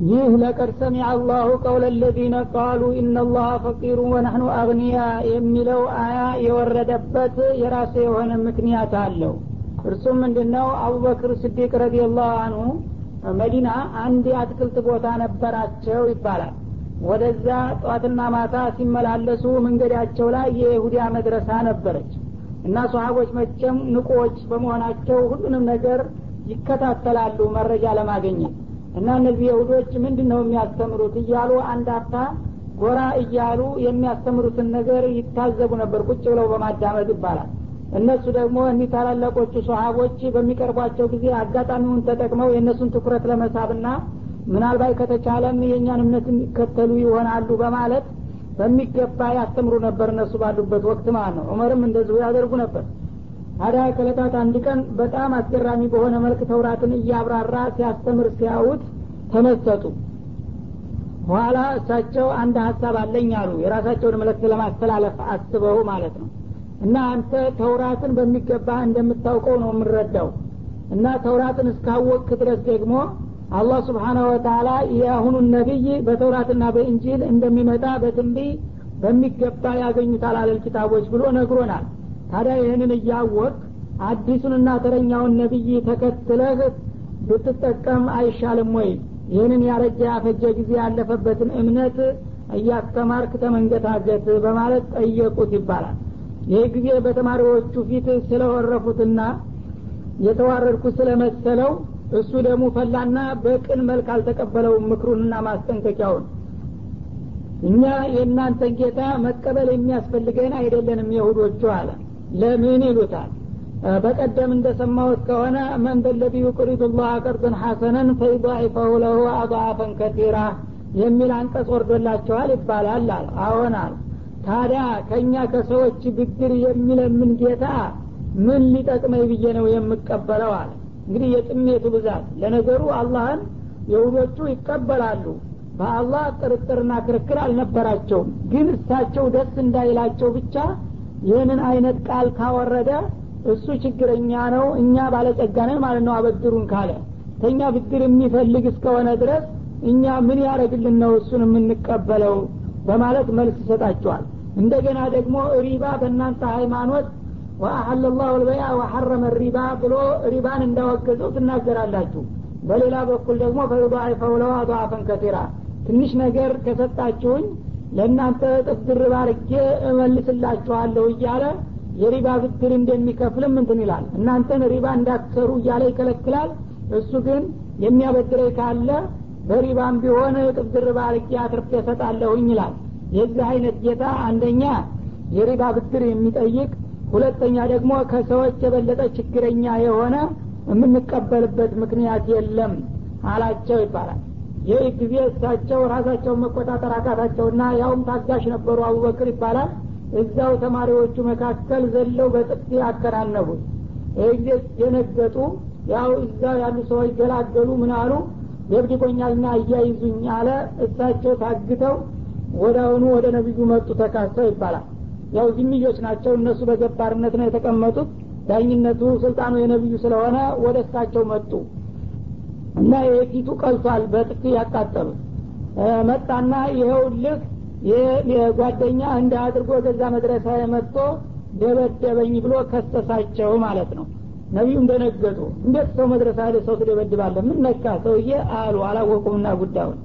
ይህ ለቀድ ሰሚዐ አላሁ ቀውለ ለዚነ ቃሉ ኢነላሀ ፈቂሩ ወነሕኑ አግኒያ የሚለው አያ የወረደበት የራሱ የሆነ ምክንያት አለው። እርሱም ምንድነው? አቡበክር ስዲቅ ረዲየላሁ አንሁ መዲና አንድ የአትክልት ቦታ ነበራቸው ይባላል። ወደዛ ጠዋትና ማታ ሲመላለሱ መንገዳቸው ላይ የይሁዲያ መድረሳ ነበረች። እና ሰሀቦች መቼም ንቁዎች በመሆናቸው ሁሉንም ነገር ይከታተላሉ መረጃ ለማግኘት እና እነዚህ የሁዶች ምንድን ነው የሚያስተምሩት እያሉ አንድ አፍታ ጎራ እያሉ የሚያስተምሩትን ነገር ይታዘቡ ነበር። ቁጭ ብለው በማዳመጥ ይባላል። እነሱ ደግሞ እኒህ ታላላቆቹ ሰሀቦች በሚቀርቧቸው ጊዜ አጋጣሚውን ተጠቅመው የእነሱን ትኩረት ለመሳብና ምናልባት ከተቻለም የእኛን እምነት የሚከተሉ ይሆናሉ በማለት በሚገባ ያስተምሩ ነበር እነሱ ባሉበት ወቅት ማለት ነው። ዑመርም እንደዚሁ ያደርጉ ነበር ታዲያ ከለታት አንድ ቀን በጣም አስገራሚ በሆነ መልክ ተውራትን እያብራራ ሲያስተምር ሲያዩት ተመሰጡ በኋላ እሳቸው አንድ ሀሳብ አለኝ አሉ። የራሳቸውን መልእክት ለማስተላለፍ አስበው ማለት ነው። እና አንተ ተውራትን በሚገባ እንደምታውቀው ነው የምረዳው። እና ተውራትን እስካወቅ ድረስ ደግሞ አላህ ስብሓናሁ ወተላ የአሁኑን ነቢይ በተውራትና በእንጂል እንደሚመጣ በትንቢይ በሚገባ ያገኙታል አለል ኪታቦች ብሎ ነግሮናል ታዲያ ይህንን እያወቅ አዲሱንና ተረኛውን ነቢይ ተከትለህ ብትጠቀም አይሻልም ወይ? ይህንን ያረጀ ያፈጀ ጊዜ ያለፈበትን እምነት እያስተማርክ ተመንገታገት በማለት ጠየቁት ይባላል። ይህ ጊዜ በተማሪዎቹ ፊት ስለወረፉትና የተዋረድኩ ስለመሰለው እሱ ደግሞ ፈላና በቅን መልክ አልተቀበለውም ምክሩንና ማስጠንቀቂያውን። እኛ የእናንተን ጌታ መቀበል የሚያስፈልገን አይደለንም የሁዶቹ አለ ለምን ይሉታል? በቀደም እንደሰማሁት ከሆነ መን በለዚ ዩቅሪዱ ላህ ቀርድን ሐሰነን ፈይضዒፈሁ ለሁ አضዓፈን ከቲራ የሚል አንቀጽ ወርዶላቸዋል ይባላል አለ። አዎናል ታዲያ ከእኛ ከሰዎች ብድር የሚለምን ጌታ ምን ሊጠቅመኝ ብዬ ነው የምቀበለው አለ። እንግዲህ የጥሜቱ ብዛት ለነገሩ አላህን የሁዶቹ ይቀበላሉ። በአላህ ጥርጥርና ክርክር አልነበራቸውም። ግን እሳቸው ደስ እንዳይላቸው ብቻ ይህንን አይነት ቃል ካወረደ እሱ ችግረኛ ነው እኛ ባለጸጋነን ማለት ነው አበድሩን ካለ። ተኛ ብድር የሚፈልግ እስከሆነ ድረስ እኛ ምን ያደረግልን ነው እሱን የምንቀበለው? በማለት መልስ ይሰጣቸዋል። እንደገና ደግሞ ሪባ በእናንተ ሃይማኖት ወአሐለ ላሁ ልበያ ወሐረመ ሪባ ብሎ ሪባን እንዳወገዘው ትናገራላችሁ። በሌላ በኩል ደግሞ ፈዩضዒፈው ለው አضዓፈን ከቲራ። ትንሽ ነገር ከሰጣችሁኝ ለእናንተ እጥፍ ድርብ አርጌ እመልስላችኋለሁ እያለ የሪባ ብድር እንደሚከፍልም እንትን ይላል። እናንተን ሪባ እንዳትሰሩ እያለ ይከለክላል። እሱ ግን የሚያበድረኝ ካለ በሪባም ቢሆን እጥፍ ድርብ አርጌ አትርፌ እሰጣለሁኝ ይላል። የዚህ አይነት ጌታ አንደኛ የሪባ ብድር የሚጠይቅ ሁለተኛ ደግሞ ከሰዎች የበለጠ ችግረኛ የሆነ የምንቀበልበት ምክንያት የለም አላቸው ይባላል ይህ ጊዜ እሳቸው ራሳቸውን መቆጣጠር አቃታቸውና ያውም ታጋሽ ነበሩ አቡበክር ይባላል። እዛው ተማሪዎቹ መካከል ዘለው በጥፊ አከናነቡት ይህ ጊዜ የነገጡ ያው እዛው ያሉ ሰዎች ገላገሉ። ምን አሉ? ደብድቦኛልና እያይዙኝ አለ። እሳቸው ታግተው ወደ አሁኑ ወደ ነቢዩ መጡ ተካሰው ይባላል። ያው ዚምዮች ናቸው። እነሱ በገባርነት ነው የተቀመጡት። ዳኝነቱ ስልጣኑ የነቢዩ ስለሆነ ወደ እሳቸው መጡ እና የፊቱ ቀልቷል በጥፊ ያቃጠሉት መጣና ይኸው ልክ የጓደኛ እንደ አድርጎ ገዛ መድረሳ መጥቶ ደበደበኝ ብሎ ከሰሳቸው ማለት ነው። ነቢዩ እንደነገጡ እንዴት ሰው መድረሳ ሄደ ሰው ትደበድባለ ምን ነካ ሰውዬ? አሉ። አላወቁምና ጉዳዩን።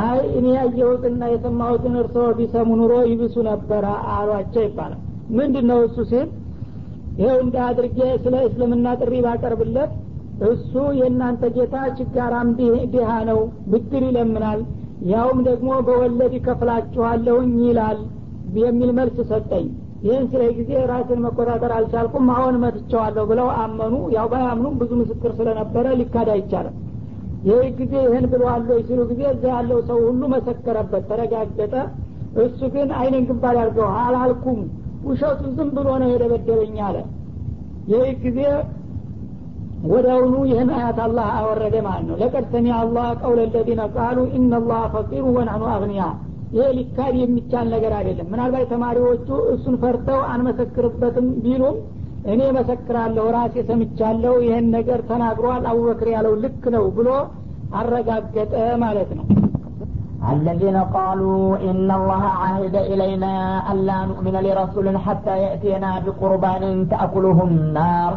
አይ እኔ ያየሁትና የሰማሁትን እርስዎ ቢሰሙ ኑሮ ይብሱ ነበረ አሏቸው ይባላል። ምንድን ነው እሱ ሲል? ይኸው እንደ አድርጌ ስለ እስልምና ጥሪ ባቀርብለት እሱ የእናንተ ጌታ ችጋራም ድሃ ነው ብድር ይለምናል። ያውም ደግሞ በወለድ ይከፍላችኋለሁኝ ይላል የሚል መልስ ሰጠኝ። ይህን ስለ ጊዜ ራስን መቆጣጠር አልቻልኩም። አሁን መትቸዋለሁ ብለው አመኑ። ያው ባያምኑም ብዙ ምስክር ስለነበረ ሊካድ አይቻልም። ይህ ጊዜ ይህን ብለዋለ ሲሉ ጊዜ እዛ ያለው ሰው ሁሉ መሰከረበት ተረጋገጠ። እሱ ግን አይንን ግንባር ያርገው አላልኩም። ውሸቱን ዝም ብሎ ነው የደበደበኝ አለ። ይህ ጊዜ ወደውኑ ይህን አያት አላህ አወረደ ማለት ነው ለቀድ ሰሚ አላህ ቀውለ ለዚነ ቃሉ ኢነላህ ፈቂሩ ወናህኑ አግኒያ ይሄ ሊካድ የሚቻል ነገር አይደለም ምናልባት ተማሪዎቹ እሱን ፈርተው አንመሰክርበትም ቢሉም እኔ መሰክራለሁ ራሴ ሰምቻለሁ ይህን ነገር ተናግሯል አቡበክር ያለው ልክ ነው ብሎ አረጋገጠ ማለት ነው الذين قالوا إن الله عهد إلينا ألا نؤمن لرسول حتى يأتينا بقربان تأكله النار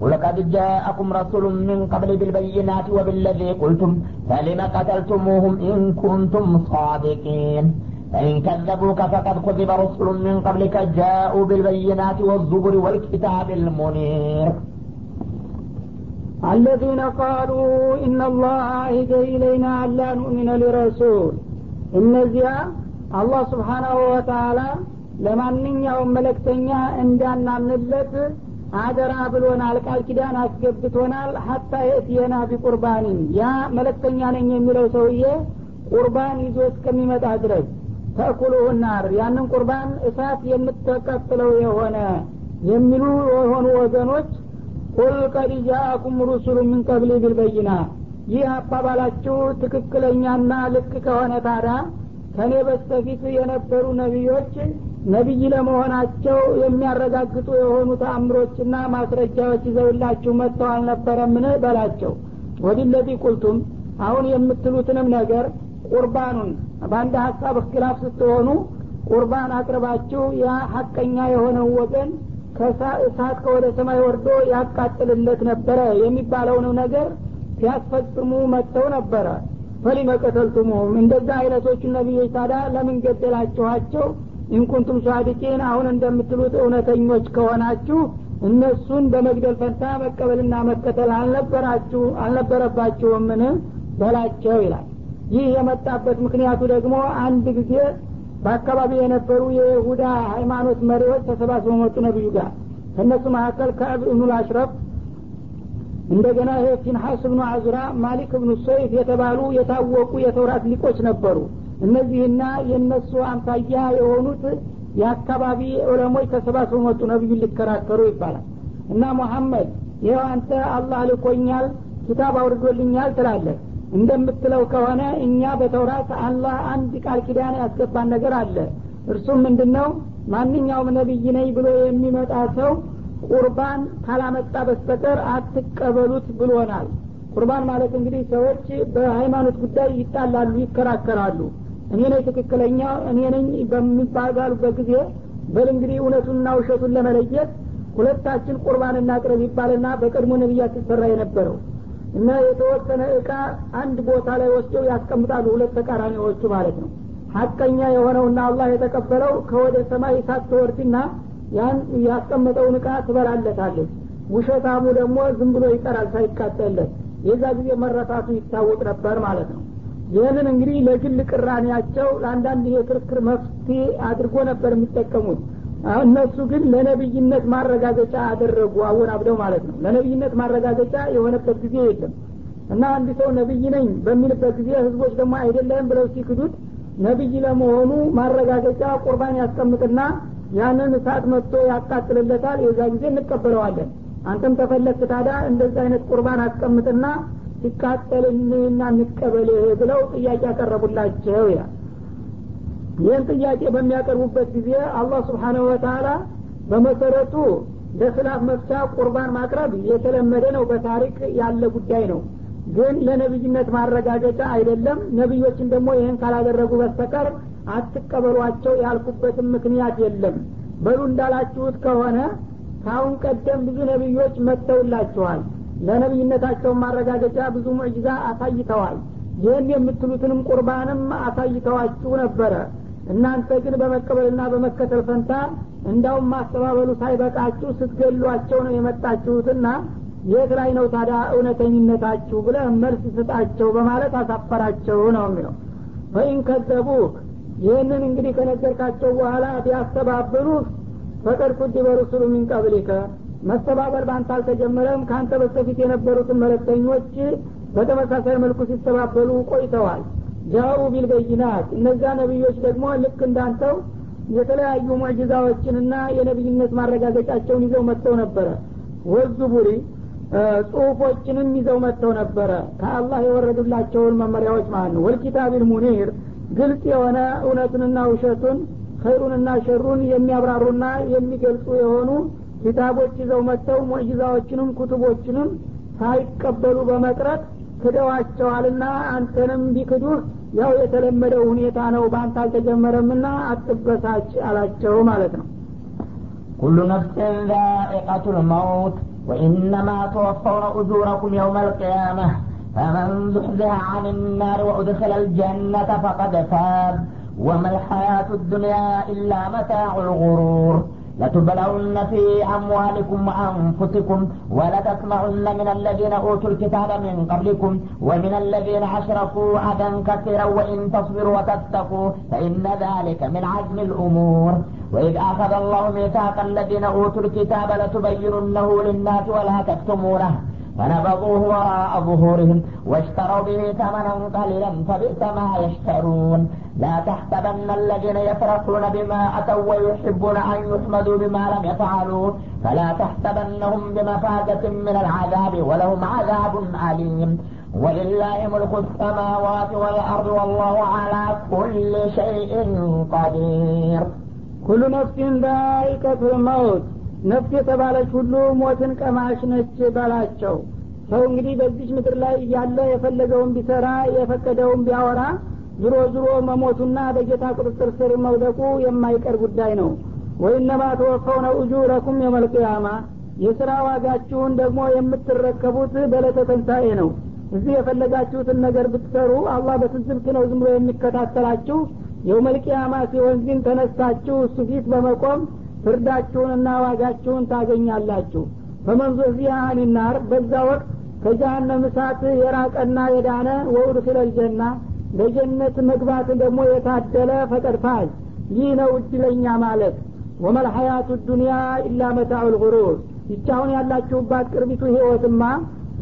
ولقد جاءكم رسول من قبل بالبينات وبالذي قلتم فلم قتلتموهم إن كنتم صادقين فإن كذبوك فقد كذب رسل من قبلك جاءوا بالبينات والزبر والكتاب المنير الذين قالوا إن الله عهد إلينا ألا نؤمن لرسول እነዚያ አላህ ስብሓናሁ ወተአላ ለማንኛውም መለክተኛ እንዳናምንለት አደራ ብሎናል ቃል ኪዳን አስገብቶናል። ሀታ የእትየና ቢቁርባኒን ያ መለክተኛ ነኝ የሚለው ሰውዬ ቁርባን ይዞ እስከሚመጣ ድረስ ተእኩሉሁ ናር። ያንን ቁርባን እሳት የምትቀጥለው የሆነ የሚሉ የሆኑ ወገኖች ቁል ቀድ ጃአኩም ሩሱሉ ምን ቀብሊ ቢልበይና ይህ አባባላችሁ ትክክለኛና ልክ ከሆነ ታዲያ ከኔ በስተፊት የነበሩ ነቢዮች ነቢይ ለመሆናቸው የሚያረጋግጡ የሆኑ ተአምሮችና ማስረጃዎች ይዘውላችሁ መጥተው አልነበረምን? በላቸው። ወዲለዚ ቁልቱም አሁን የምትሉትንም ነገር ቁርባኑን በአንድ ሀሳብ እክላፍ ስትሆኑ ቁርባን አቅርባችሁ ያ ሀቀኛ የሆነው ወገን ከእሳት ከወደ ሰማይ ወርዶ ያቃጥልለት ነበረ የሚባለውን ነገር ሲያስፈጽሙ መጥተው ነበረ። ፈሊመ ቀተልቱሙሁም እንደዛ አይነቶቹ ነቢዮች ታዲያ ለምን ገደላችኋቸው ኢንኩንቱም ሷዲቂን አሁን እንደምትሉት እውነተኞች ከሆናችሁ እነሱን በመግደል ፈንታ መቀበልና መከተል አልነበራችሁ አልነበረባችሁምን? በላቸው ይላል። ይህ የመጣበት ምክንያቱ ደግሞ አንድ ጊዜ በአካባቢ የነበሩ የይሁዳ ሃይማኖት መሪዎች ተሰባስበው መጡ ነቢዩ ጋር። ከእነሱ መካከል ከዕብ እብኑል አሽረፍ እንደገና ይሄ ፊንሐስ ብኑ አዙራ ማሊክ ብኑ ሰይፍ የተባሉ የታወቁ የተውራት ሊቆች ነበሩ እነዚህና የእነሱ አምሳያ የሆኑት የአካባቢ ዑለሞች ተሰባስበው መጡ። ነቢዩን ሊከራከሩ ይባላል። እና ሙሐመድ ይኸው አንተ አላህ ልኮኛል ኪታብ አውርዶልኛል ትላለህ። እንደምትለው ከሆነ እኛ በተውራት አላህ አንድ ቃል ኪዳን ያስገባን ነገር አለ። እርሱም ምንድን ነው ማንኛውም ነቢይ ነኝ ብሎ የሚመጣ ሰው ቁርባን ካላመጣ በስተቀር አትቀበሉት ብሎናል። ቁርባን ማለት እንግዲህ ሰዎች በሃይማኖት ጉዳይ ይጣላሉ ይከራከራሉ እኔ ነኝ ትክክለኛ እኔ ነኝ በሚባባሉበት ጊዜ በል እንግዲህ እውነቱንና ውሸቱን ለመለየት ሁለታችን ቁርባን እናቅረብ ይባልና በቀድሞ ነቢያት ሲሰራ የነበረው እና የተወሰነ እቃ አንድ ቦታ ላይ ወስደው ያስቀምጣሉ ሁለት ተቃራኒዎቹ ማለት ነው። ሀቀኛ የሆነውና አላህ የተቀበለው ከወደ ሰማይ እሳት ትወርድና ያን ያስቀመጠውን እቃ ትበላለታለች። ውሸታሙ ደግሞ ዝም ብሎ ይቀራል ሳይቃጠለት የዛ ጊዜ መረታቱ ይታወቅ ነበር ማለት ነው ይህንን እንግዲህ ለግል ቅራኔያቸው ለአንዳንድ የክርክር መፍትሄ አድርጎ ነበር የሚጠቀሙት። እነሱ ግን ለነብይነት ማረጋገጫ አደረጉ አወናብደው ማለት ነው። ለነብይነት ማረጋገጫ የሆነበት ጊዜ የለም። እና አንድ ሰው ነብይ ነኝ በሚልበት ጊዜ ህዝቦች ደግሞ አይደለም ብለው ሲክዱት ነብይ ለመሆኑ ማረጋገጫ ቁርባን ያስቀምጥና ያንን እሳት መጥቶ ያቃጥልለታል። የዛ ጊዜ እንቀበለዋለን። አንተም ተፈለክ ታዳ እንደዚህ አይነት ቁርባን አስቀምጥና ሲቃጠልንና እንቀበልህ ብለው ጥያቄ ያቀረቡላቸው ይላል። ይህን ጥያቄ በሚያቀርቡበት ጊዜ አላህ ስብሓነሁ ወተላ በመሰረቱ ለስላፍ መፍቻ ቁርባን ማቅረብ የተለመደ ነው። በታሪክ ያለ ጉዳይ ነው። ግን ለነቢይነት ማረጋገጫ አይደለም። ነቢዮችን ደግሞ ይህን ካላደረጉ በስተቀር አትቀበሏቸው ያልኩበትም ምክንያት የለም። በሉ እንዳላችሁት ከሆነ ካሁን ቀደም ብዙ ነቢዮች መጥተውላችኋል ለነቢይነታቸው ማረጋገጫ ብዙ ሙዕጅዛ አሳይተዋል። ይህን የምትሉትንም ቁርባንም አሳይተዋችሁ ነበረ። እናንተ ግን በመቀበልና በመከተል ፈንታ እንዳውም ማስተባበሉ ሳይበቃችሁ ስትገሏቸው ነው የመጣችሁትና የት ላይ ነው ታዲያ እውነተኝነታችሁ ብለ መልስ ስጣቸው በማለት አሳፈራቸው ነው የሚለው። ፈኢን ከዘቡክ ይህንን እንግዲህ ከነገርካቸው በኋላ ቢያስተባብሉህ ፈቀድ ኩዲበ ሩሱሉ ሚን መስተባበር በአንተ አልተጀመረም። ከአንተ በስተፊት የነበሩትን መለክተኞች በተመሳሳይ መልኩ ሲተባበሉ ቆይተዋል። ጃኡ ቢልበይናት እነዚያ ነቢዮች ደግሞ ልክ እንዳንተው የተለያዩ ሙዕጅዛዎችንና የነቢይነት ማረጋገጫቸውን ይዘው መጥተው ነበረ። ወዙቡሪ ጽሁፎችንም ይዘው መጥተው ነበረ። ከአላህ የወረዱላቸውን መመሪያዎች ማለት ነው። ወልኪታቢል ሙኒር ግልጽ የሆነ እውነቱንና ውሸቱን ኸይሩንና ሸሩን የሚያብራሩና የሚገልጹ የሆኑ ኪታቦች ይዘው መጥተው ሙዕጅዛዎችንም ኩቱቦችንም ሳይቀበሉ በመቅረት ክደዋቸዋልና አንተንም ቢክዱህ ያው የተለመደው ሁኔታ ነው በአንተ አልተጀመረምና አትበሳጭ አላቸው ማለት ነው كل نفس ذائقة الموت وإنما توفون أجوركم يوم القيامة فمن زحزح عن النار وأدخل الجنة فقد فاز وما الحياة الدنيا إلا متاع الغرور لتبلون في أموالكم وأنفسكم ولتسمعن من الذين أوتوا الكتاب من قبلكم ومن الذين أشركوا أذى كثيرا وإن تصبروا وتتقوا فإن ذلك من عزم الأمور. وإذ أخذ الله ميثاق الذين أوتوا الكتاب لتبيننه للناس ولا تكتمونه. فنبذوه وراء ظهورهم واشتروا به ثمنا قليلا فبئس ما يشترون. لا تحسبن الذين يفرحون بما أتوا ويحبون أن يحمدوا بما لم يفعلوا. فلا تحسبنهم بمفازة من العذاب ولهم عذاب أليم. ولله ملك السماوات والأرض والله على كل شيء قدير. كل نفس ذائقة الموت. ነፍስ የተባለች ሁሉ ሞትን ቀማሽ ነች በላቸው። ሰው እንግዲህ በዚች ምድር ላይ እያለ የፈለገውን ቢሰራ የፈቀደውን ቢያወራ ዝሮ ዝሮ መሞቱና በጌታ ቁጥጥር ስር መውደቁ የማይቀር ጉዳይ ነው። ወይነማ ተወፈውነ ኡጁረኩም የመልቅያማ። የስራ ዋጋችሁን ደግሞ የምትረከቡት በለተ ተንሳኤ ነው። እዚህ የፈለጋችሁትን ነገር ብትሰሩ አላህ በትዝብት ነው ዝም ብሎ የሚከታተላችሁ? የውመልቅያማ ሲሆን ግን ተነስታችሁ እሱ ፊት በመቆም ፍርዳችሁንና ዋጋችሁን ታገኛላችሁ። ፈመንዙህዚያ አኒናር በዛ ወቅት ከጀሃነም እሳት የራቀና የዳነ ወኡድኪለ ልጀና ለጀነት መግባት ደግሞ የታደለ ፈቀድፋል ይህ ነው እድለኛ ማለት። ወመልሐያቱ ዱንያ ኢላ መታዑ ልጉሩር ይቻሁን ያላችሁባት ቅርቢቱ ህይወትማ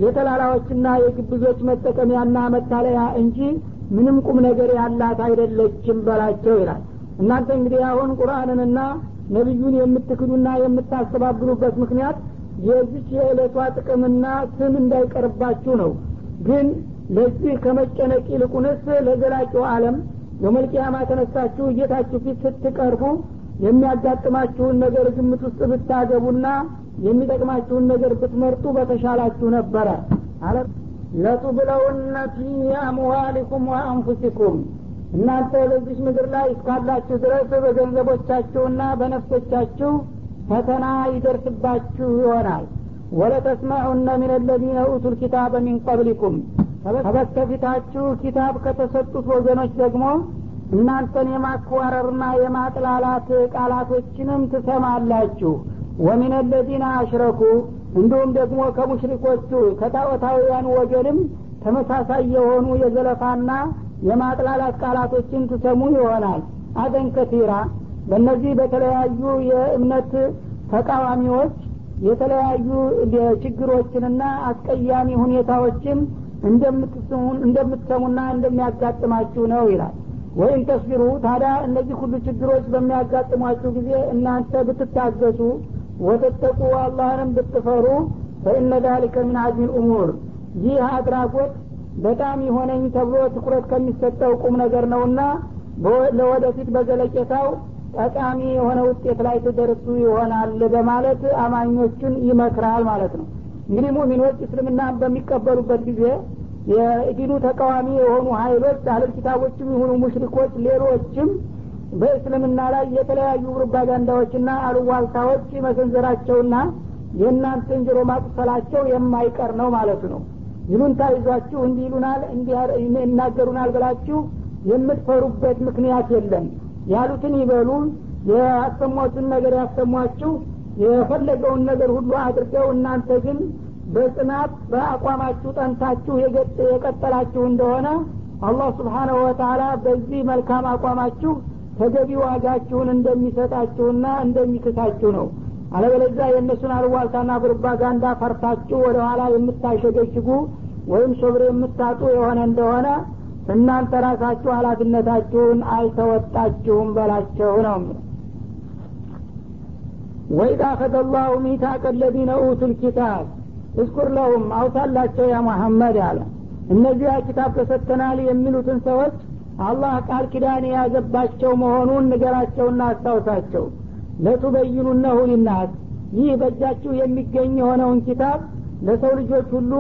የተላላዎችና የግብዞች መጠቀሚያና መታለያ እንጂ ምንም ቁም ነገር ያላት አይደለችም በላቸው ይላል። እናንተ እንግዲህ አሁን ቁርአንንና ነቢዩን የምትክዱና የምታስተባብሉበት ምክንያት የዚች የዕለቷ ጥቅምና ስም እንዳይቀርባችሁ ነው። ግን ለዚህ ከመጨነቅ ይልቁንስ ለዘላቂው አለም የመልቅያማ ተነሳችሁ ጌታችሁ ፊት ስትቀርቡ የሚያጋጥማችሁን ነገር ግምት ውስጥ ብታገቡና የሚጠቅማችሁን ነገር ብትመርጡ በተሻላችሁ ነበረ። አለ ለቱብለውነ ፊ አምዋሊኩም ወአንፉሲኩም እናንተ በዚህ ምድር ላይ እስካላችሁ ድረስ በገንዘቦቻችሁና በነፍሶቻችሁ ፈተና ይደርስባችሁ ይሆናል። ወለተስማዑነ ምን ለዚነ ኡቱ ልኪታበ ሚን ቀብሊኩም። ከበስተፊታችሁ ኪታብ ከተሰጡት ወገኖች ደግሞ እናንተን የማክዋረርና የማጥላላት ቃላቶችንም ትሰማላችሁ። ወሚን ለዚነ አሽረኩ እንዲሁም ደግሞ ከሙሽሪኮቹ ከጣዖታውያን ወገንም ተመሳሳይ የሆኑ የዘለፋና የማጥላላት ቃላቶችን ትሰሙ ይሆናል። አደን ከቲራ በእነዚህ በተለያዩ የእምነት ተቃዋሚዎች የተለያዩ ችግሮችንና አስቀያሚ ሁኔታዎችን እንደምትሰሙና እንደሚያጋጥማችሁ ነው ይላል። ወይም ተስቢሩ ታዲያ እነዚህ ሁሉ ችግሮች በሚያጋጥሟችሁ ጊዜ እናንተ ብትታገሱ ወተተቁ አላህንም ብትፈሩ ፈኢነ ዛሊከ ምን አዝሚል ኡሙር ይህ አድራጎት በጣም የሆነኝ ተብሎ ትኩረት ከሚሰጠው ቁም ነገር ነውና ለወደፊት በዘለቄታው ጠቃሚ የሆነ ውጤት ላይ ትደርሱ ይሆናል በማለት አማኞቹን ይመክራል ማለት ነው። እንግዲህ ሙሚኖች እስልምና በሚቀበሉበት ጊዜ የዲኑ ተቃዋሚ የሆኑ ሀይሎች አህለል ኪታቦችም የሆኑ ሙሽሪኮች ሌሎችም በእስልምና ላይ የተለያዩ ፕሮፓጋንዳዎችና አሉዋልታዎች መሰንዘራቸውና የእናንተን ጆሮ ማቁሰላቸው የማይቀር ነው ማለቱ ነው ይሉንታ ይዟችሁ እንዲህ ይሉናል ይናገሩናል ብላችሁ የምትፈሩበት ምክንያት የለም። ያሉትን ይበሉ ያሰሟትን ነገር ያሰሟችሁ የፈለገውን ነገር ሁሉ አድርገው እናንተ ግን በጽናት በአቋማችሁ ጠንታችሁ የቀጠላችሁ እንደሆነ አላህ ስብሓናሁ ወተላ በዚህ መልካም አቋማችሁ ተገቢ ዋጋችሁን እንደሚሰጣችሁና እንደሚክሳችሁ ነው አለበለዚያ የእነሱን አልዋልታና ፕሮፓጋንዳ ፈርታችሁ ወደ ኋላ የምታሸገሽጉ ወይም ሶብር የምታጡ የሆነ እንደሆነ እናንተ ራሳችሁ ሀላፊነታችሁን አልተወጣችሁም በላቸው ነው ወኢድ አኸደ ላሁ ሚታቀ ለዚነ ኡቱ ልኪታብ እስኩር ለሁም አውሳላቸው ያ መሐመድ አለ። እነዚያ ኪታብ ተሰጥተናል የሚሉትን ሰዎች አላህ ቃል ኪዳን የያዘባቸው መሆኑን ንገራቸውና አስታውሳቸው ለቱበይኑነሁ ሊናስ። ይህ በእጃችሁ የሚገኝ የሆነውን ኪታብ ለሰው ልጆች ሁሉ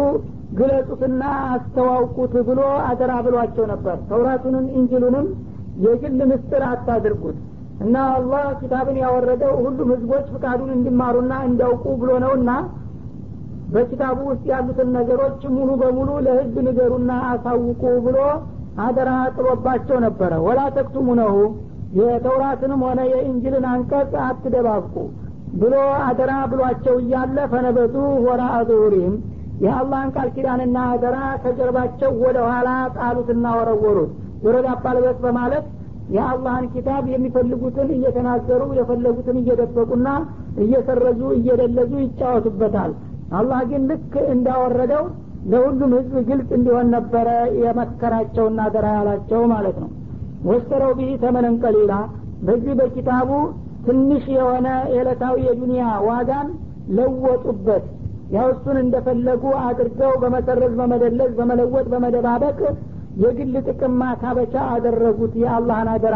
ግለጹትና አስተዋውቁት ብሎ አደራ ብሏቸው ነበር። ተውራቱንም እንጅሉንም የግል ምስጥር አታድርጉት እና አላህ ኪታብን ያወረደው ሁሉም ህዝቦች ፍቃዱን እንዲማሩና እንዲያውቁ ብሎ ነውና በኪታቡ ውስጥ ያሉትን ነገሮች ሙሉ በሙሉ ለህዝብ ንገሩና አሳውቁ ብሎ አደራ ጥሎባቸው ነበረ። ወላ ተክቱሙ የተውራትንም ሆነ የእንጅልን አንቀጽ አትደባብቁ ብሎ አደራ ብሏቸው እያለ ፈነበቱ ወራ አዙሁሪም የአላህን ቃል ኪዳንና አደራ ከጀርባቸው ወደ ኋላ ጣሉትና ወረወሩት። ወረዳ አባልበት በማለት የአላህን ኪታብ የሚፈልጉትን እየተናገሩ የፈለጉትን እየደበቁና እየሰረዙ እየደለዙ ይጫወቱበታል። አላህ ግን ልክ እንዳወረደው ለሁሉም ህዝብ ግልጽ እንዲሆን ነበረ የመከራቸውና አደራ ያላቸው ማለት ነው ወስተረው ቢህ ተመነን ቀሊላ። በዚህ በኪታቡ ትንሽ የሆነ የዕለታዊ የዱንያ ዋጋን ለወጡበት። ያው እሱን እንደፈለጉ አድርገው በመሰረዝ በመደለዝ በመለወጥ በመደባበቅ የግል ጥቅም ማካበቻ አደረጉት። የአላህን አደራ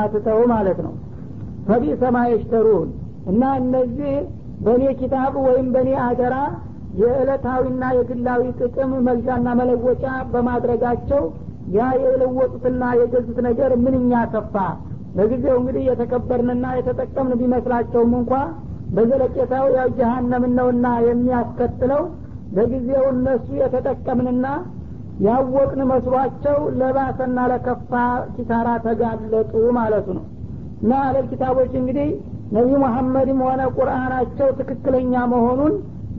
ማለት ነው። ፈቢሰማ የሽተሩን እና እነዚህ በእኔ ኪታብ ወይም በእኔ አደራ የዕለታዊና የግላዊ ጥቅም መግዣና መለወጫ በማድረጋቸው ያ የለወጡትና የገዙት ነገር ምንኛ ከፋ ለጊዜው እንግዲህ የተከበርንና የተጠቀምን ቢመስላቸውም እንኳ በዘለቄታው ያው ጀሀነምን ነውና የሚያስከትለው ለጊዜው እነሱ የተጠቀምንና ያወቅን መስሏቸው ለባሰና ለከፋ ኪሳራ ተጋለጡ ማለቱ ነው። እና አለል ኪታቦች እንግዲህ ነቢዩ መሐመድም ሆነ ቁርአናቸው ትክክለኛ መሆኑን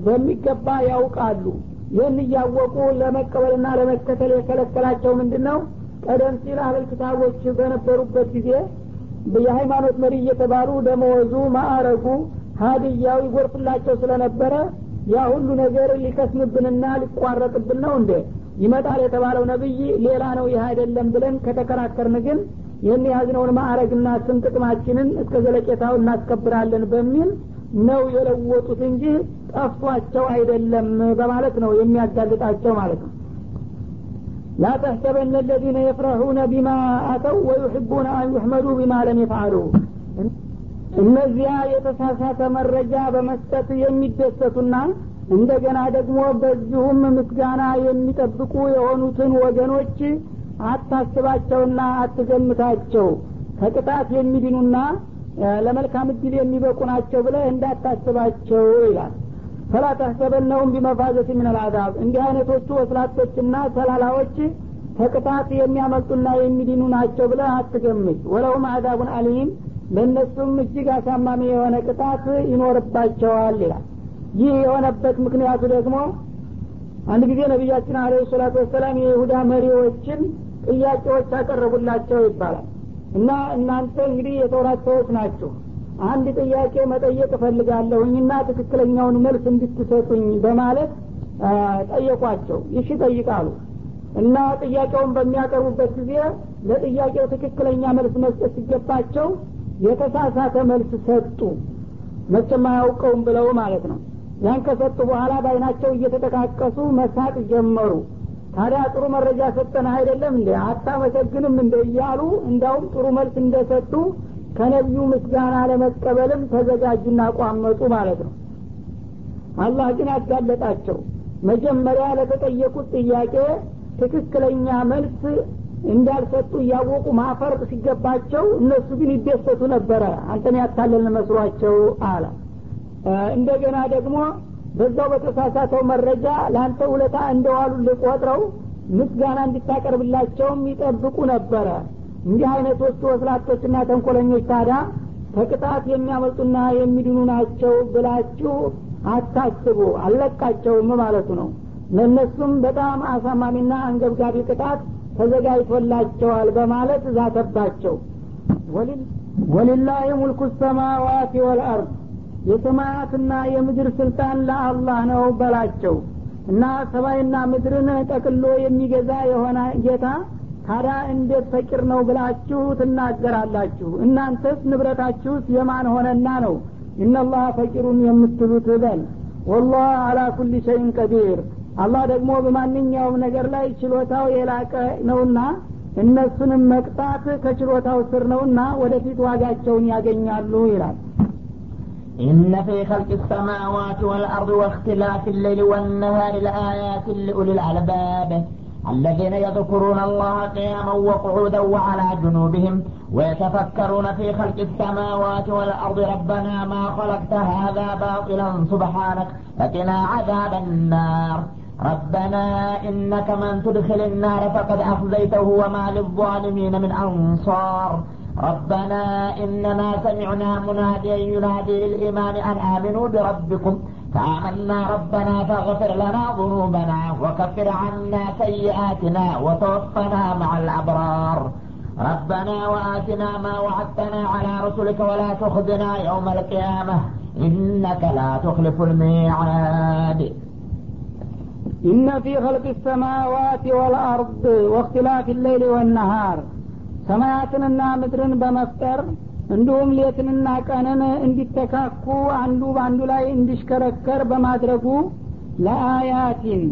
በሚገባ ያውቃሉ ይህን እያወቁ ለመቀበልና ለመከተል የከለከላቸው ምንድን ነው ቀደም ሲል አህለል ኪታቦች በነበሩበት ጊዜ የሃይማኖት መሪ እየተባሉ ደመወዙ ማዕረጉ ሀዲያው ይጎርፍላቸው ስለነበረ ያ ሁሉ ነገር ሊከስምብንና ሊቋረጥብን ነው እንዴ? ይመጣል የተባለው ነብይ ሌላ ነው ይህ አይደለም ብለን ከተከራከርን ግን ይህን የያዝነውን ማዕረግና ስም ጥቅማችንን እስከ ዘለቄታው እናስከብራለን በሚል ነው የለወጡት እንጂ ጠፍቷቸው አይደለም በማለት ነው የሚያጋልጣቸው ማለት ነው። ላ ተሕሰበነ ለዚነ የፍረሑነ ቢማ አተው ወዩሕቡነ አን ዩሕመዱ ቢማ ለም የፍዓሉ እነዚያ የተሳሳተ መረጃ በመስጠት የሚደሰቱና እንደገና ደግሞ በዚሁም ምስጋና የሚጠብቁ የሆኑትን ወገኖች አታስባቸውና አትገምታቸው። ከቅጣት የሚድኑና ለመልካም እድል የሚበቁ ናቸው ብለህ እንዳታስባቸው ይላል። ፈላ ተሕሰበነሁም ቢመፋዘት ምን አልአዛብ እንዲህ አይነቶቹ ወስላቶችና ሰላላዎች ከቅጣት የሚያመልጡና የሚድኑ ናቸው ብለህ አትገምት። ወለሁም አዛቡን አሊም ለእነሱም እጅግ አሳማሚ የሆነ ቅጣት ይኖርባቸዋል ይላል። ይህ የሆነበት ምክንያቱ ደግሞ አንድ ጊዜ ነቢያችን አለ ሰላቱ ወሰላም የይሁዳ መሪዎችን ጥያቄዎች አቀረቡላቸው ይባላል እና እናንተ እንግዲህ የተውራት ሰዎች ናችሁ። አንድ ጥያቄ መጠየቅ እፈልጋለሁኝና ትክክለኛውን መልስ እንድትሰጡኝ በማለት ጠየቋቸው። ይሽ ጠይቃሉ። እና ጥያቄውን በሚያቀርቡበት ጊዜ ለጥያቄው ትክክለኛ መልስ መስጠት ሲገባቸው የተሳሳተ መልስ ሰጡ። መቼም አያውቀውም ብለው ማለት ነው። ያን ከሰጡ በኋላ በአይናቸው እየተጠቃቀሱ መሳቅ ጀመሩ ታዲያ ጥሩ መረጃ ሰጠን አይደለም እንደ አታመሰግንም እንደ እያሉ እንዳውም ጥሩ መልስ እንደሰጡ ከነቢዩ ምስጋና ለመቀበልም ተዘጋጁና ቋመጡ ማለት ነው። አላህ ግን አጋለጣቸው መጀመሪያ ለተጠየቁት ጥያቄ ትክክለኛ መልስ እንዳልሰጡ እያወቁ ማፈር ሲገባቸው እነሱ ግን ይደሰቱ ነበረ። አንተን ያታለልን መስሏቸው አለ። እንደገና ደግሞ በዛው በተሳሳተው መረጃ ለአንተ ውለታ እንደዋሉ ልቆጥረው ምስጋና እንድታቀርብላቸውም ይጠብቁ ነበረ። እንዲህ አይነቶቹ ወስላቶችና ተንኮለኞች ታዲያ ከቅጣት የሚያመልጡና የሚድኑ ናቸው ብላችሁ አታስቡ። አለቃቸውም ማለቱ ነው። ለእነሱም በጣም አሳማሚና አንገብጋቢ ቅጣት ተዘጋጅቶላቸዋል በማለት ዛተባቸው። ወሊላህ ሙልኩ ሰማዋት ወልአርድ የሰማያትና የምድር ስልጣን ለአላህ ነው በላቸው። እና ሰማይና ምድርን ጠቅሎ የሚገዛ የሆነ ጌታ ታዲያ እንዴት ፈቂር ነው ብላችሁ ትናገራላችሁ? እናንተስ ንብረታችሁስ የማን ሆነና ነው? ኢነላህ ፈቂሩን የምትሉት በል። ወላህ አላ ኩል ሸይን ቀዲር። አላህ ደግሞ በማንኛውም ነገር ላይ ችሎታው የላቀ ነውና እነሱንም መቅጣት ከችሎታው ስር ነውና ወደፊት ዋጋቸውን ያገኛሉ ይላል إن في خلق السماوات والأرض واختلاف الليل والنهار لآيات لأولي الألباب. الذين يذكرون الله قياما وقعودا وعلى جنوبهم ويتفكرون في خلق السماوات والأرض ربنا ما خلقت هذا باطلا سبحانك فقنا عذاب النار. ربنا إنك من تدخل النار فقد أخزيته وما للظالمين من أنصار. ربنا إننا سمعنا مناديا ينادي للإيمان أن آمنوا بربكم فآمنا ربنا فاغفر لنا ذنوبنا وكفر عنا سيئاتنا وتوفنا مع الأبرار. ربنا وآتنا ما وعدتنا على رسلك ولا تخزنا يوم القيامة. إنك لا تخلف الميعاد. إن في خلق السماوات والأرض واختلاف الليل والنهار. ሰማያትንና ምድርን በመፍጠር እንዲሁም ሌትንና ቀንን እንዲተካኩ አንዱ በአንዱ ላይ እንዲሽከረከር በማድረጉ ለአያቲን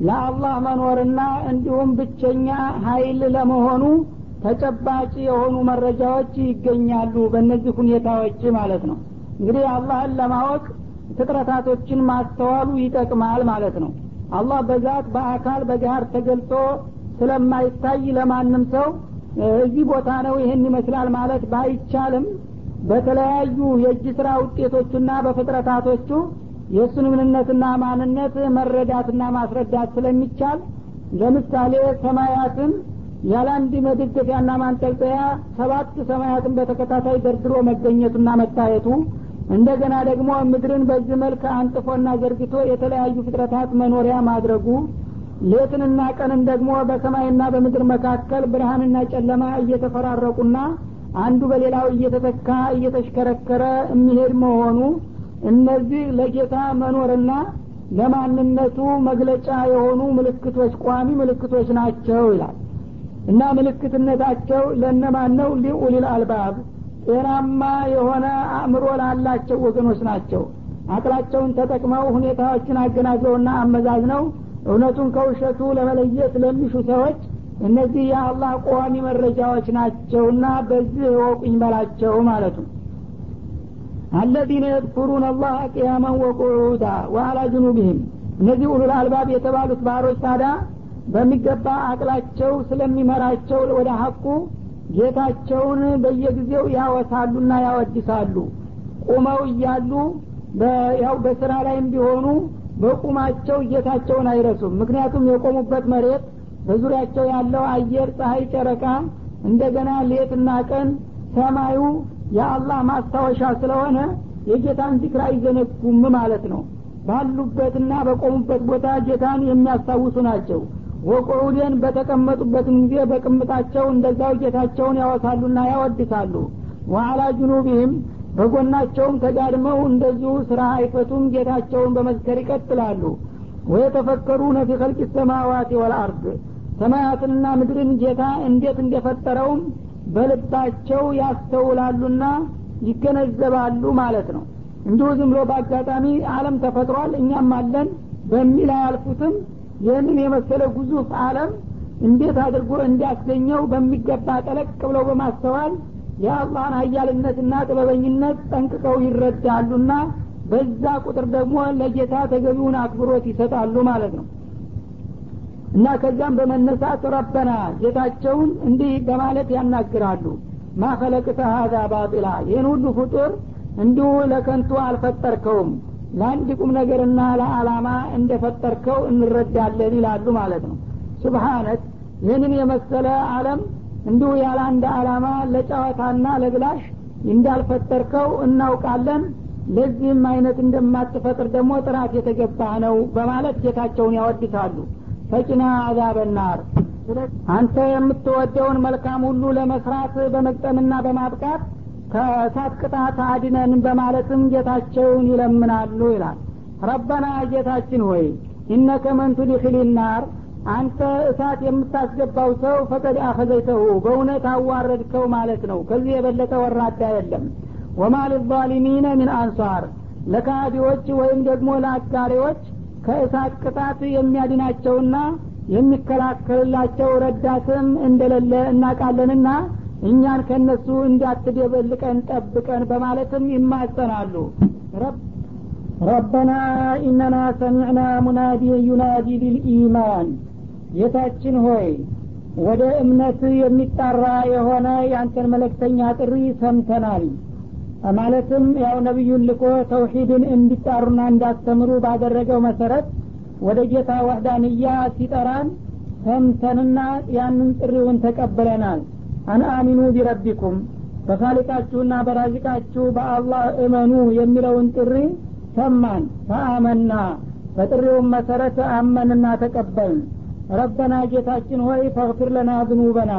ለአላህ መኖርና እንዲሁም ብቸኛ ሀይል ለመሆኑ ተጨባጭ የሆኑ መረጃዎች ይገኛሉ በእነዚህ ሁኔታዎች ማለት ነው። እንግዲህ አላህን ለማወቅ ፍጥረታቶችን ማስተዋሉ ይጠቅማል ማለት ነው። አላህ በዛት በአካል በጋር ተገልጾ ስለማይታይ ለማንም ሰው እዚህ ቦታ ነው ይህን ይመስላል ማለት ባይቻልም በተለያዩ የእጅ ስራ ውጤቶቹና በፍጥረታቶቹ የእሱን ምንነትና ማንነት መረዳትና ማስረዳት ስለሚቻል ለምሳሌ ሰማያትን ያለአንድ መደገፊያና ማንጠልጠያ ሰባት ሰማያትን በተከታታይ ደርድሮ መገኘቱና መታየቱ እንደገና ደግሞ ምድርን በዚህ መልክ አንጥፎና ዘርግቶ የተለያዩ ፍጥረታት መኖሪያ ማድረጉ ሌትንና ቀንን ደግሞ በሰማይና በምድር መካከል ብርሃንና ጨለማ እየተፈራረቁና አንዱ በሌላው እየተተካ እየተሽከረከረ የሚሄድ መሆኑ እነዚህ ለጌታ መኖርና ለማንነቱ መግለጫ የሆኑ ምልክቶች ቋሚ ምልክቶች ናቸው ይላል። እና ምልክትነታቸው ለእነማን ነው? ሊኡሊል አልባብ ጤናማ የሆነ አእምሮ ላላቸው ወገኖች ናቸው። አቅላቸውን ተጠቅመው ሁኔታዎችን አገናዝበውና አመዛዝነው እውነቱን ከውሸቱ ለመለየት ለሚሹ ሰዎች እነዚህ የአላህ ቋሚ መረጃዎች ናቸውና በዚህ እወቁኝ በላቸው ማለቱ። አለዚነ የذኩሩን አላህ ቅያመን ወቁዑዳ ወአላ ጅኑብህም እነዚህ ኡሉል አልባብ የተባሉት ባህሮች ታዲያ በሚገባ አቅላቸው ስለሚመራቸው ወደ ሀቁ ጌታቸውን በየጊዜው ያወሳሉና ያወድሳሉ። ቁመው እያሉ ያው በስራ ላይም ቢሆኑ በቁማቸው ጌታቸውን አይረሱም። ምክንያቱም የቆሙበት መሬት በዙሪያቸው ያለው አየር ፀሐይ ጨረቃ እንደገና ሌትና ቀን ሰማዩ የአላህ ማስታወሻ ስለሆነ የጌታን ዚክር አይዘነጉም ማለት ነው። ባሉበትና በቆሙበት ቦታ ጌታን የሚያስታውሱ ናቸው። ወቁዑደን በተቀመጡበትም ጊዜ በቅምጣቸው እንደዛው ጌታቸውን ያወሳሉና ያወድሳሉ። ወአላ ጅኑቢህም በጎናቸውም ተጋድመው እንደዚሁ ስራ አይፈቱም ጌታቸውን በመዝከር ይቀጥላሉ። ወየተፈከሩነ ፊ ከልቅ ሰማዋት ወልአርድ ሰማያትንና ምድርን ጌታ እንዴት እንደፈጠረውም በልባቸው ያስተውላሉና ይገነዘባሉ ማለት ነው። እንዲሁ ዝም ብሎ በአጋጣሚ አለም ተፈጥሯል እኛም አለን በሚል አያልፉትም። ይህንን የመሰለ ጉዙፍ አለም እንዴት አድርጎ እንዲያስገኘው በሚገባ ጠለቅ ብለው በማስተዋል የአላህን ሀያልነትና ጥበበኝነት ጠንቅቀው ይረዳሉና በዛ ቁጥር ደግሞ ለጌታ ተገቢውን አክብሮት ይሰጣሉ ማለት ነው። እና ከዛም በመነሳት ረበና ጌታቸውን እንዲህ በማለት ያናግራሉ። ማፈለቅተ ሀዛ ባጢላ ይህን ሁሉ ፍጡር እንዲሁ ለከንቱ አልፈጠርከውም ለአንድ ቁም ነገርና ለአላማ እንደፈጠርከው እንረዳለን ይላሉ ማለት ነው። ሱብሃነት ይህንን የመሰለ አለም እንዲሁ ያለ አንድ አላማ ለጨዋታና ለብላሽ እንዳልፈጠርከው እናውቃለን። ለዚህም አይነት እንደማትፈጥር ደግሞ ጥራት የተገባ ነው በማለት ጌታቸውን ያወድሳሉ። ፈቂና አዛበናር አንተ የምትወደውን መልካም ሁሉ ለመስራት በመቅጠምና በማብቃት ከእሳት ቅጣት አድነን በማለትም ጌታቸውን ይለምናሉ ይላል። ረበና ጌታችን ሆይ ኢነከ መን ቱድኪል አንተ እሳት የምታስገባው ሰው ፈቀድ አኸዘይተሁ በእውነት አዋረድከው ማለት ነው። ከዚህ የበለጠ ወራዳ የለም። ወማ ልዛሊሚነ ሚን አንሷር ለካዲዎች ወይም ደግሞ ለአጋሪዎች ከእሳት ቅጣት የሚያድናቸውና የሚከላከልላቸው ረዳትም እንደሌለ እናቃለንና እኛን ከእነሱ እንዳትደበልቀን ጠብቀን በማለትም ይማጸናሉ። ረበና ኢነና ሰሚዕና ሙናዲየ ዩናዲ ቢልኢማን ጌታችን ሆይ ወደ እምነት የሚጣራ የሆነ የአንተን መለክተኛ ጥሪ ሰምተናል። ማለትም ያው ነቢዩን ልኮ ተውሂድን እንዲጣሩና እንዳስተምሩ ባደረገው መሰረት ወደ ጌታ ወህዳንያ ሲጠራን ሰምተንና ያንን ጥሪውን ተቀብለናል አንአሚኑ ቢረቢኩም በካሊቃችሁና በራዚቃችሁ በአላህ እመኑ የሚለውን ጥሪ ሰማን። ፈአመና በጥሪውም መሰረት አመንና ተቀበልን ረበና ጌታችን ሆይ ፈግፊር ለና ዝኑበና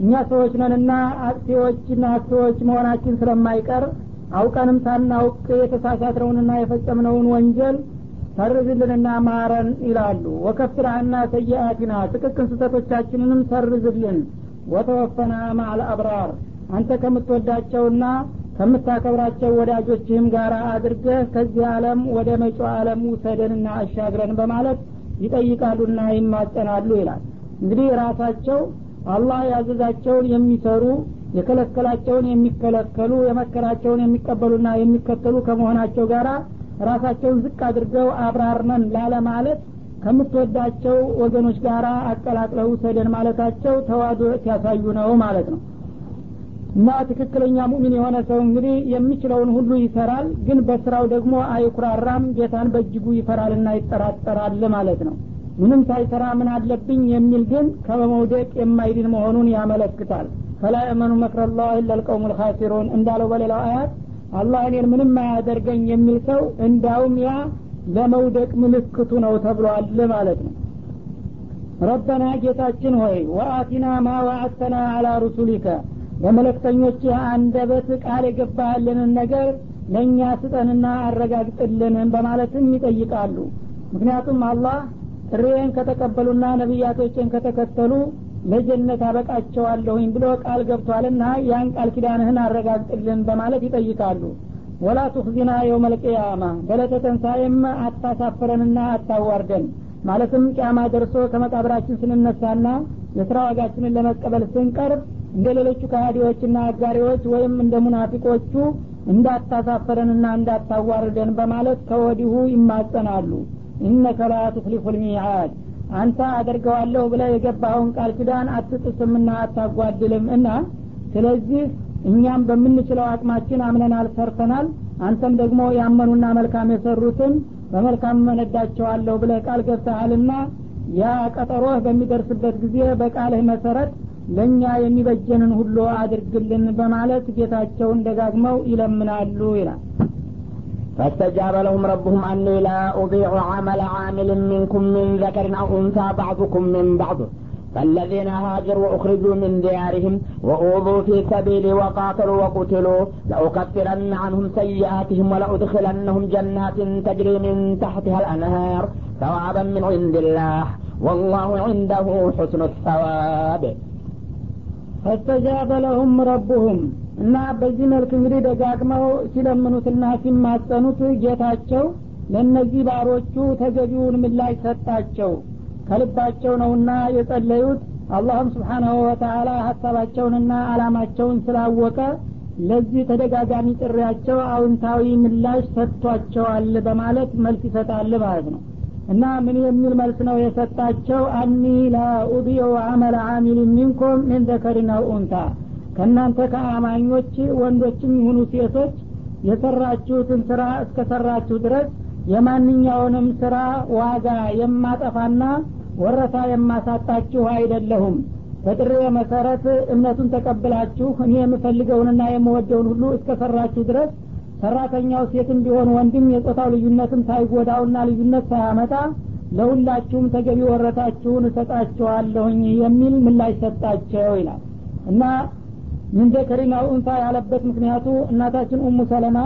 እኛ ሰዎች ነንና አጥፊዎችና አጥፊዎች መሆናችን ስለማይቀር አውቀንም ሳናውቅ የተሳሳትነውንና የፈጸምነውን ወንጀል ሰርዝልንና ማረን ይላሉ። ወከፍር አና ሰይአቲና ጥቅቅን ስህተቶቻችንንም ሰርዝልን። ወተወፈና ማዕል አብራር አንተ ከምትወዳቸውና ከምታከብራቸው ወዳጆችህም ጋር አድርገህ ከዚህ ዓለም ወደ መጪው ዓለም ውሰደንና አሻግረን በማለት ይጠይቃሉና ይማጸናሉ ይላል። እንግዲህ ራሳቸው አላህ ያዘዛቸውን የሚሰሩ የከለከላቸውን የሚከለከሉ የመከራቸውን የሚቀበሉና የሚከተሉ ከመሆናቸው ጋር ራሳቸውን ዝቅ አድርገው አብራርነን ላለማለት ከምትወዳቸው ወገኖች ጋር አቀላቅለው ውሰደን ማለታቸው ተዋዶ ሲያሳዩ ነው ማለት ነው እና ትክክለኛ ሙሚን የሆነ ሰው እንግዲህ የሚችለውን ሁሉ ይሰራል ግን በስራው ደግሞ አይኩራራም ጌታን በእጅጉ ይፈራልና ይጠራጠራል ማለት ነው። ምንም ሳይሰራ ምን አለብኝ የሚል ግን ከመውደቅ የማይድን መሆኑን ያመለክታል። ፈላ የመኑ መክረላህ ለልቀውም ልካሲሩን እንዳለው በሌላው አያት አላህ እኔን ምንም አያደርገኝ የሚል ሰው እንዳውም ያ ለመውደቅ ምልክቱ ነው ተብሏል ማለት ነው። ረበና ጌታችን ሆይ ወአቲና ማ ዋዓተና አላ ሩሱሊከ በመለክተኞች አንደበት ቃል የገባህልንን ነገር ለእኛ ስጠንና አረጋግጥልን በማለትም ይጠይቃሉ። ምክንያቱም አላህ ጥሬን ከተቀበሉና ነቢያቶችን ከተከተሉ ለጀነት አበቃቸዋለሁኝ ብሎ ቃል ገብቷልና ያን ቃል ኪዳንህን አረጋግጥልን በማለት ይጠይቃሉ። ወላ ቱክዚና የውም ልቅያማ በለተ ተንሳኤም አታሳፍረንና አታዋርደን። ማለትም ቅያማ ደርሶ ከመቃብራችን ስንነሳና የስራ ዋጋችንን ለመቀበል ስንቀርብ እንደ ሌሎቹ ከሃዲዎችና አጋሪዎች ወይም እንደ ሙናፊቆቹ እንዳታሳፈረንና እንዳታዋርደን በማለት ከወዲሁ ይማጸናሉ። ኢነከ ላ ትክሊፉ ልሚዓድ አንተ አደርገዋለሁ ብለ የገባኸውን ቃል ኪዳን አትጥስምና አታጓድልም እና ስለዚህ እኛም በምንችለው አቅማችን አምነናል ሰርተናል። አንተም ደግሞ ያመኑና መልካም የሰሩትን በመልካም መነዳቸዋለሁ ብለ ቃል ገብተሃልና ያ ቀጠሮህ በሚደርስበት ጊዜ በቃልህ መሰረት ለእኛ የሚበጀንን ሁሉ አድርግልን በማለት ጌታቸውን ደጋግመው ይለምናሉ ይላል فاستجاب لهم ربهم أني لا أضيع عمل عامل منكم من ذكر أو أنثى بعضكم من بعض فالذين هاجروا وأخرجوا من ديارهم وأوذوا في سبيلي وقاتلوا وقتلوا لأكفرن عنهم سيئاتهم ولأدخلنهم جنات تجري من تحتها الأنهار ثوابا من عند الله والله عنده حسن الثواب ፈስተጃበ ለሁም ረቡሁም እና በዚህ መልክ እንግዲህ ደጋግመው ሲለምኑትና ሲማጸኑት ጌታቸው ለእነዚህ ባሮቹ ተገቢውን ምላሽ ሰጣቸው። ከልባቸው ነውና የጸለዩት። አላህም ስብሓናሁ ወተአላ ሀሳባቸውንና አላማቸውን ስላወቀ ለዚህ ተደጋጋሚ ጥሪያቸው አውንታዊ ምላሽ ሰጥቷቸዋል በማለት መልስ ይሰጣል ማለት ነው እና ምን የሚል መልስ ነው የሰጣቸው? አኒ ላኡዲዮ አመለ አሚል ሚንኩም ምን ዘከሪን ኡንታ ከእናንተ ከአማኞች ወንዶችም ይሁኑ ሴቶች የሰራችሁትን ስራ እስከሰራችሁ ድረስ የማንኛውንም ስራ ዋጋ የማጠፋና ወረታ የማሳጣችሁ አይደለሁም። በጥሬ መሰረት እምነቱን ተቀብላችሁ እኔ የምፈልገውንና የምወደውን ሁሉ እስከሰራችሁ ድረስ ሰራተኛው ሴትም ቢሆን ወንድም የጾታው ልዩነትም ሳይጎዳውና ልዩነት ሳያመጣ ለሁላችሁም ተገቢ ወረታችሁን እሰጣችኋለሁኝ የሚል ምላሽ ሰጣቸው ይላል። እና ምን ዘከሪን ያለበት ምክንያቱ እናታችን ኡሙ ሰለማ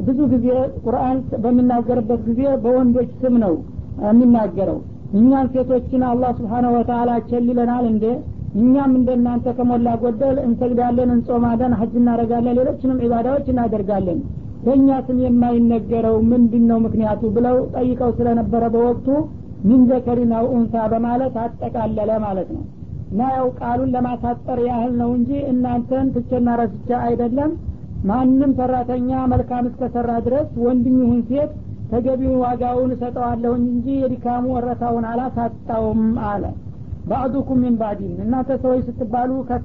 ብዙ ጊዜ ቁርአን በሚናገርበት ጊዜ በወንዶች ስም ነው የሚናገረው። እኛን ሴቶችን አላህ ስብሓነ ወተአላ ቸልለናል እንዴ? እኛም እንደናንተ ከሞላ ጎደል እንሰግዳለን እንጾማለን ሀጅ እናደረጋለን ሌሎችንም ዒባዳዎች እናደርጋለን በእኛ ስም የማይነገረው ምንድን ነው ምክንያቱ ብለው ጠይቀው ስለነበረ በወቅቱ ሚን ዘከሪን አው ኡንሳ በማለት አጠቃለለ ማለት ነው። እና ያው ቃሉን ለማሳጠር ያህል ነው እንጂ እናንተን ትቼና ረስቼ አይደለም። ማንም ሰራተኛ መልካም እስከሰራ ድረስ ወንድም ይሁን ሴት ተገቢውን ዋጋውን እሰጠዋለሁኝ እንጂ የድካሙ ወረታውን አላሳጣውም አለ። ባዕዱኩም ሚን ባዕዲን እናንተ ሰዎች ስትባሉ ከፊል